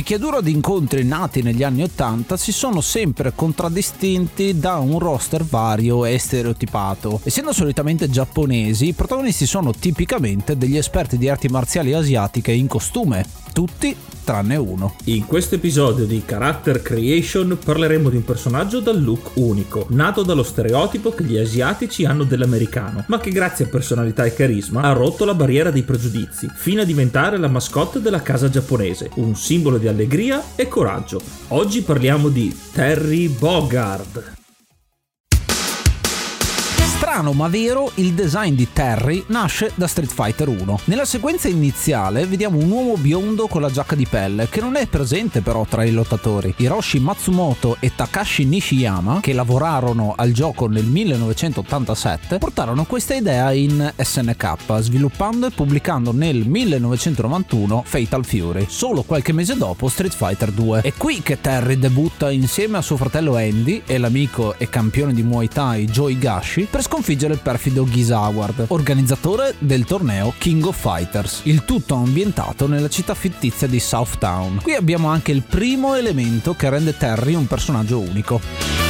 Picchiaduro di incontri nati negli anni 80 si sono sempre contraddistinti da un roster vario e stereotipato. Essendo solitamente giapponesi, i protagonisti sono tipicamente degli esperti di arti marziali asiatiche in costume, tutti tranne uno. In questo episodio di Character Creation parleremo di un personaggio dal look unico, nato dallo stereotipo che gli asiatici hanno dell'americano, ma che grazie a personalità e carisma ha rotto la barriera dei pregiudizi, fino a diventare la mascotte della casa giapponese, un simbolo di allegria e coraggio. Oggi parliamo di Terry Bogard. Strano ma vero, il design di Terry nasce da Street Fighter 1. Nella sequenza iniziale vediamo un uomo biondo con la giacca di pelle, che non è presente però tra i lottatori. Hiroshi Matsumoto e Takashi Nishiyama, che lavorarono al gioco nel 1987, portarono questa idea in SNK, sviluppando e pubblicando nel 1991 Fatal Fury, solo qualche mese dopo Street Fighter 2. È qui che Terry debutta insieme a suo fratello Andy e l'amico e campione di Muay Thai Joe Gashi per sconfiggere il perfido Giza Howard, organizzatore del torneo King of Fighters. Il tutto ambientato nella città fittizia di Southtown. Qui abbiamo anche il primo elemento che rende Terry un personaggio unico.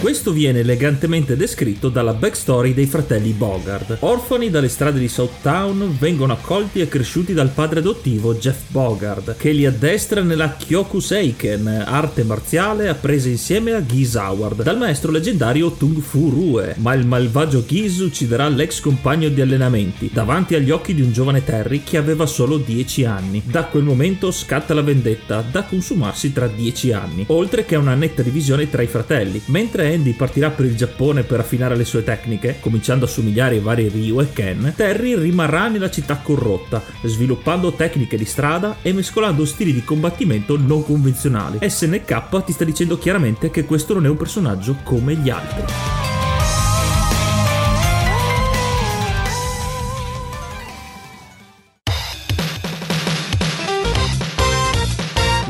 Questo viene elegantemente descritto dalla backstory dei fratelli Bogard. Orfani dalle strade di Southtown, vengono accolti e cresciuti dal padre adottivo Jeff Bogard, che li addestra nella Kyokuseiken, arte marziale appresa insieme a Giz Howard, dal maestro leggendario Tung Fu Rue. Ma il malvagio Giz ucciderà l'ex compagno di allenamenti, davanti agli occhi di un giovane Terry che aveva solo 10 anni. Da quel momento scatta la vendetta, da consumarsi tra 10 anni, oltre che una netta divisione tra i fratelli, mentre Andy partirà per il Giappone per affinare le sue tecniche, cominciando a somigliare ai vari Ryu e Ken, Terry rimarrà nella città corrotta, sviluppando tecniche di strada e mescolando stili di combattimento non convenzionali. SNK ti sta dicendo chiaramente che questo non è un personaggio come gli altri.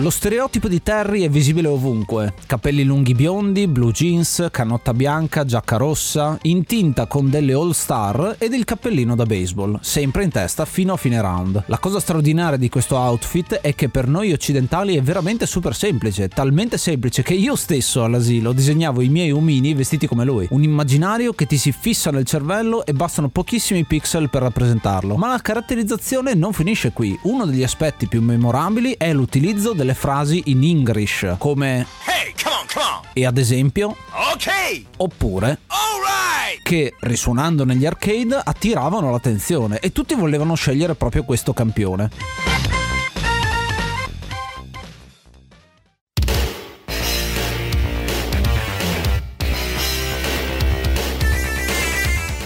Lo stereotipo di Terry è visibile ovunque. Capelli lunghi biondi, blue jeans, canotta bianca, giacca rossa, in tinta con delle all star ed il cappellino da baseball, sempre in testa fino a fine round. La cosa straordinaria di questo outfit è che per noi occidentali è veramente super semplice, talmente semplice che io stesso all'asilo disegnavo i miei omini vestiti come lui. Un immaginario che ti si fissa nel cervello e bastano pochissimi pixel per rappresentarlo. Ma la caratterizzazione non finisce qui. Uno degli aspetti più memorabili è l'utilizzo delle delle frasi in English come hey, come on, come on. e ad esempio ok oppure Alright. che risuonando negli arcade attiravano l'attenzione e tutti volevano scegliere proprio questo campione.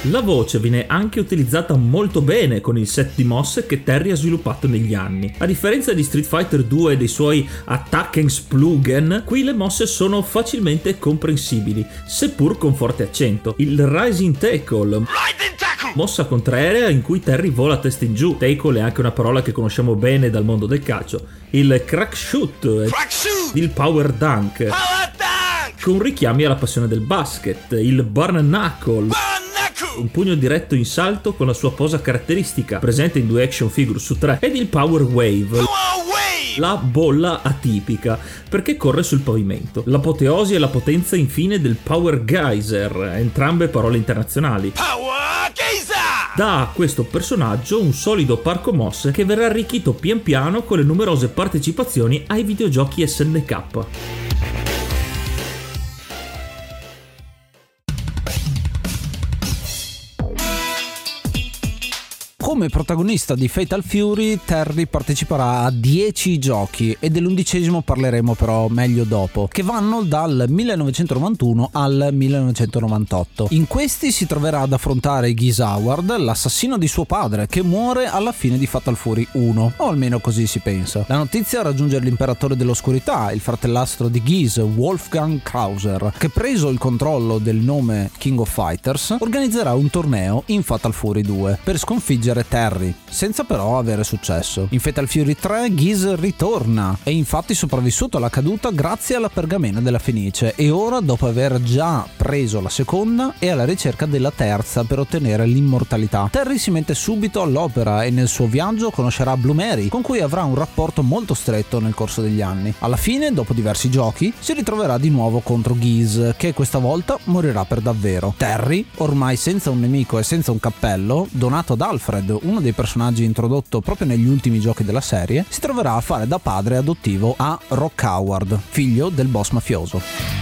La voce viene anche utilizzata molto bene con il set di mosse che Terry ha sviluppato negli anni. A differenza di Street Fighter 2 e dei suoi Attack and Splugen, qui le mosse sono facilmente comprensibili, seppur con forte accento. Il Rising Tackle mossa contraerea in cui Terry vola a testa in giù. Tackle è anche una parola che conosciamo bene dal mondo del calcio. Il crack shoot, crack shoot. il power dunk, power dunk, con richiami alla passione del basket. Il burn knuckle, burn un pugno diretto in salto con la sua posa caratteristica, presente in due action figure su tre, ed il Power Wave. La bolla atipica, perché corre sul pavimento. L'apoteosi e la potenza infine del Power Geyser, entrambe parole internazionali. Power Geyser! Dà a questo personaggio un solido parco mosse che verrà arricchito pian piano con le numerose partecipazioni ai videogiochi SNK. Come protagonista di Fatal Fury, Terry parteciperà a 10 giochi e dell'undicesimo parleremo però meglio dopo, che vanno dal 1991 al 1998. In questi si troverà ad affrontare Giz Howard, l'assassino di suo padre, che muore alla fine di Fatal Fury 1, o almeno così si pensa. La notizia raggiunge l'imperatore dell'oscurità, il fratellastro di Giz, Wolfgang Krauser, che preso il controllo del nome King of Fighters, organizzerà un torneo in Fatal Fury 2 per sconfiggere Terry, senza però avere successo. In Fatal Fury 3 Giz ritorna, è infatti sopravvissuto alla caduta grazie alla pergamena della Fenice e ora, dopo aver già preso la seconda, è alla ricerca della terza per ottenere l'immortalità. Terry si mette subito all'opera e nel suo viaggio conoscerà Blue Mary, con cui avrà un rapporto molto stretto nel corso degli anni. Alla fine, dopo diversi giochi, si ritroverà di nuovo contro Giz, che questa volta morirà per davvero. Terry, ormai senza un nemico e senza un cappello, donato ad Alfred, uno dei personaggi introdotto proprio negli ultimi giochi della serie, si troverà a fare da padre adottivo a Rock Howard, figlio del boss mafioso.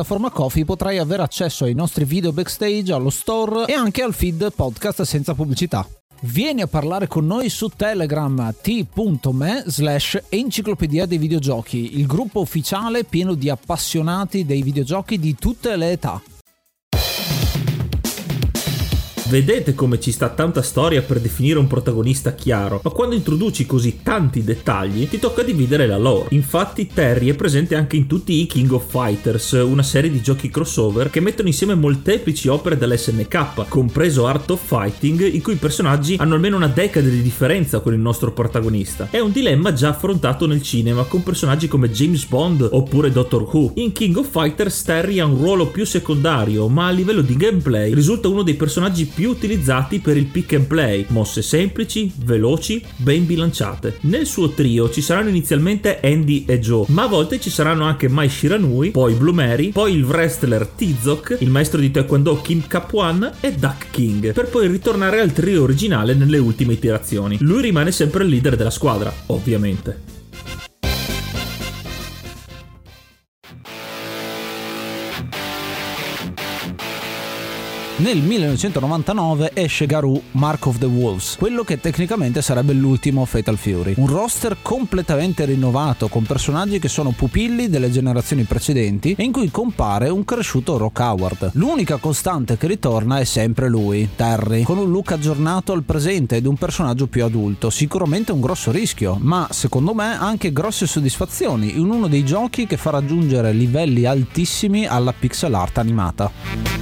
piattaforma Coffee potrai avere accesso ai nostri video backstage, allo store e anche al feed podcast senza pubblicità. Vieni a parlare con noi su Telegram t.me slash enciclopedia dei videogiochi, il gruppo ufficiale pieno di appassionati dei videogiochi di tutte le età. Vedete come ci sta tanta storia per definire un protagonista chiaro, ma quando introduci così tanti dettagli ti tocca dividere la lore. Infatti Terry è presente anche in tutti i King of Fighters, una serie di giochi crossover che mettono insieme molteplici opere dell'SNK, compreso Art of Fighting, i cui personaggi hanno almeno una decade di differenza con il nostro protagonista. È un dilemma già affrontato nel cinema con personaggi come James Bond oppure Doctor Who. In King of Fighters Terry ha un ruolo più secondario, ma a livello di gameplay risulta uno dei personaggi più più utilizzati per il pick and play, mosse semplici, veloci, ben bilanciate. Nel suo trio ci saranno inizialmente Andy e Joe, ma a volte ci saranno anche Mai Shiranui, poi Blue Mary, poi il wrestler Tizok, il maestro di Taekwondo Kim Kapuan e Duck King, per poi ritornare al trio originale nelle ultime iterazioni. Lui rimane sempre il leader della squadra, ovviamente. Nel 1999 esce Garou Mark of the Wolves, quello che tecnicamente sarebbe l'ultimo Fatal Fury. Un roster completamente rinnovato con personaggi che sono pupilli delle generazioni precedenti e in cui compare un cresciuto Rock Howard. L'unica costante che ritorna è sempre lui, Terry, con un look aggiornato al presente ed un personaggio più adulto. Sicuramente un grosso rischio, ma secondo me anche grosse soddisfazioni in uno dei giochi che fa raggiungere livelli altissimi alla pixel art animata.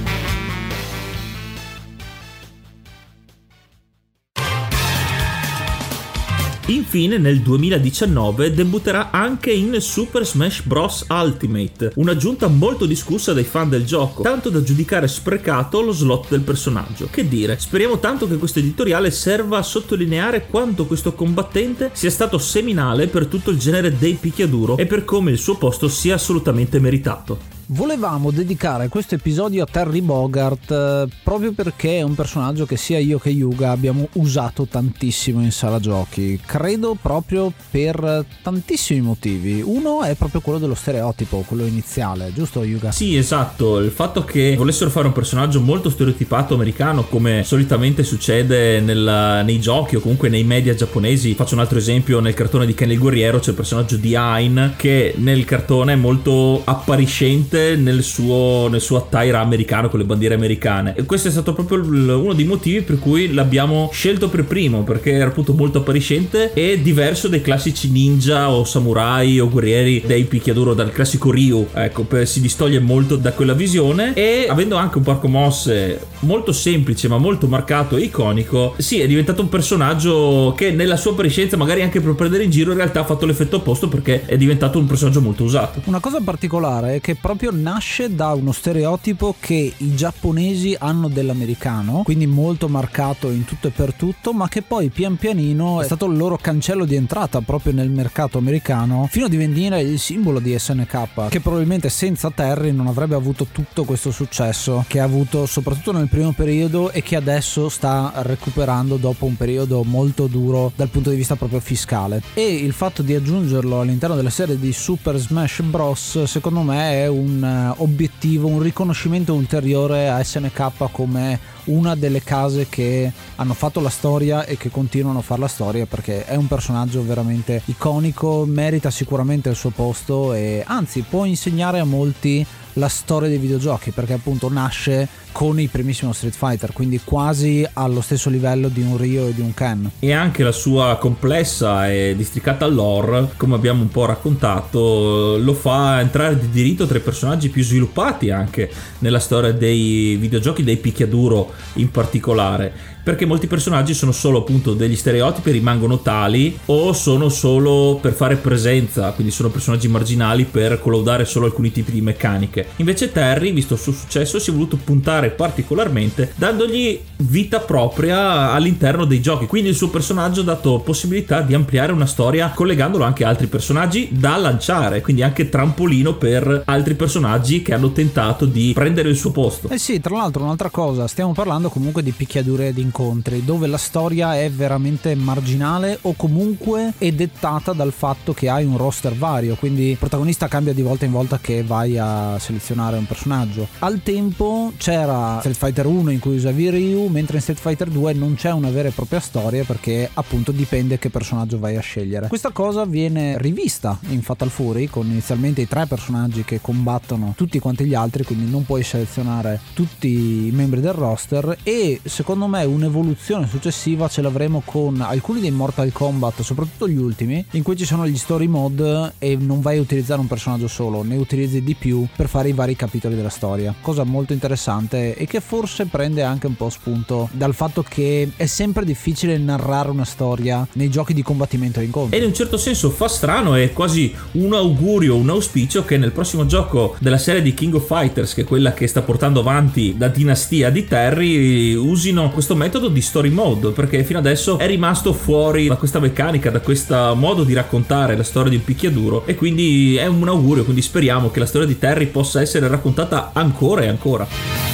Infine nel 2019 debutterà anche in Super Smash Bros. Ultimate, un'aggiunta molto discussa dai fan del gioco, tanto da giudicare sprecato lo slot del personaggio. Che dire, speriamo tanto che questo editoriale serva a sottolineare quanto questo combattente sia stato seminale per tutto il genere dei picchiaduro e per come il suo posto sia assolutamente meritato. Volevamo dedicare questo episodio a Terry Bogart eh, proprio perché è un personaggio che sia io che Yuga abbiamo usato tantissimo in sala giochi. Credo proprio per tantissimi motivi. Uno è proprio quello dello stereotipo, quello iniziale, giusto Yuga? Sì, esatto. Il fatto che volessero fare un personaggio molto stereotipato americano, come solitamente succede nella, nei giochi o comunque nei media giapponesi. Faccio un altro esempio: nel cartone di Ken il Guerriero c'è il personaggio di Ain, che nel cartone è molto appariscente presente nel suo, nel suo attire americano con le bandiere americane. E questo è stato proprio uno dei motivi per cui l'abbiamo scelto per primo, perché era appunto molto appariscente e diverso dai classici ninja o samurai o guerrieri dei picchiaduro dal classico Ryu. Ecco, per, si distoglie molto da quella visione e avendo anche un parco mosse molto semplice ma molto marcato e iconico, sì, è diventato un personaggio che nella sua appariscenza, magari anche per prendere in giro, in realtà ha fatto l'effetto opposto perché è diventato un personaggio molto usato. Una cosa particolare è che proprio nasce da uno stereotipo che i giapponesi hanno dell'americano, quindi molto marcato in tutto e per tutto, ma che poi pian pianino è stato il loro cancello di entrata proprio nel mercato americano, fino a divenire il simbolo di SNK, che probabilmente senza Terry non avrebbe avuto tutto questo successo che ha avuto soprattutto nel primo periodo e che adesso sta recuperando dopo un periodo molto duro dal punto di vista proprio fiscale. E il fatto di aggiungerlo all'interno della serie di Super Smash Bros. secondo me è un eh, obiettivo, un riconoscimento ulteriore a SNK come una delle case che hanno fatto la storia e che continuano a fare la storia perché è un personaggio veramente iconico, merita sicuramente il suo posto e anzi può insegnare a molti la storia dei videogiochi perché appunto nasce con il primissimo Street Fighter, quindi quasi allo stesso livello di un Ryo e di un Ken. E anche la sua complessa e districata lore, come abbiamo un po' raccontato, lo fa entrare di diritto tra i personaggi più sviluppati anche nella storia dei videogiochi, dei picchiaduro in particolare perché molti personaggi sono solo appunto degli stereotipi, rimangono tali o sono solo per fare presenza, quindi sono personaggi marginali per collaudare solo alcuni tipi di meccaniche. Invece Terry, visto il suo successo, si è voluto puntare particolarmente dandogli vita propria all'interno dei giochi, quindi il suo personaggio ha dato possibilità di ampliare una storia collegandolo anche a altri personaggi da lanciare, quindi anche trampolino per altri personaggi che hanno tentato di prendere il suo posto. Eh sì, tra l'altro un'altra cosa, stiamo parlando comunque di picchiadure di incontri dove la storia è veramente marginale o comunque è dettata dal fatto che hai un roster vario, quindi il protagonista cambia di volta in volta che vai a selezionare un personaggio. Al tempo c'era Street Fighter 1 in cui usavi Ryu, mentre in Street Fighter 2 non c'è una vera e propria storia perché appunto dipende che personaggio vai a scegliere. Questa cosa viene rivista in Fatal Fury con inizialmente i tre personaggi che combattono tutti quanti gli altri, quindi non puoi selezionare tutti i membri del roster e secondo me un un'evoluzione successiva ce l'avremo con alcuni dei Mortal Kombat, soprattutto gli ultimi, in cui ci sono gli story mode e non vai a utilizzare un personaggio solo, ne utilizzi di più per fare i vari capitoli della storia. Cosa molto interessante e che forse prende anche un po' spunto dal fatto che è sempre difficile narrare una storia nei giochi di combattimento in incontro. E in un certo senso fa strano, è quasi un augurio, un auspicio che nel prossimo gioco della serie di King of Fighters, che è quella che sta portando avanti la dinastia di Terry, usino questo metodo di story mode perché fino adesso è rimasto fuori da questa meccanica, da questo modo di raccontare la storia di un picchiaduro e quindi è un augurio, quindi speriamo che la storia di Terry possa essere raccontata ancora e ancora.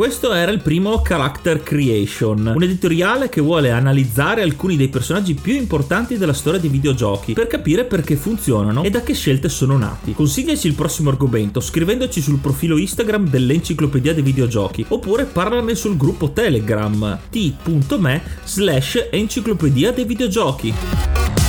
Questo era il primo Character Creation, un editoriale che vuole analizzare alcuni dei personaggi più importanti della storia dei videogiochi per capire perché funzionano e da che scelte sono nati. Consigliaci il prossimo argomento scrivendoci sul profilo Instagram dell'Enciclopedia dei Videogiochi oppure parlane sul gruppo Telegram t.me slash enciclopedia dei videogiochi.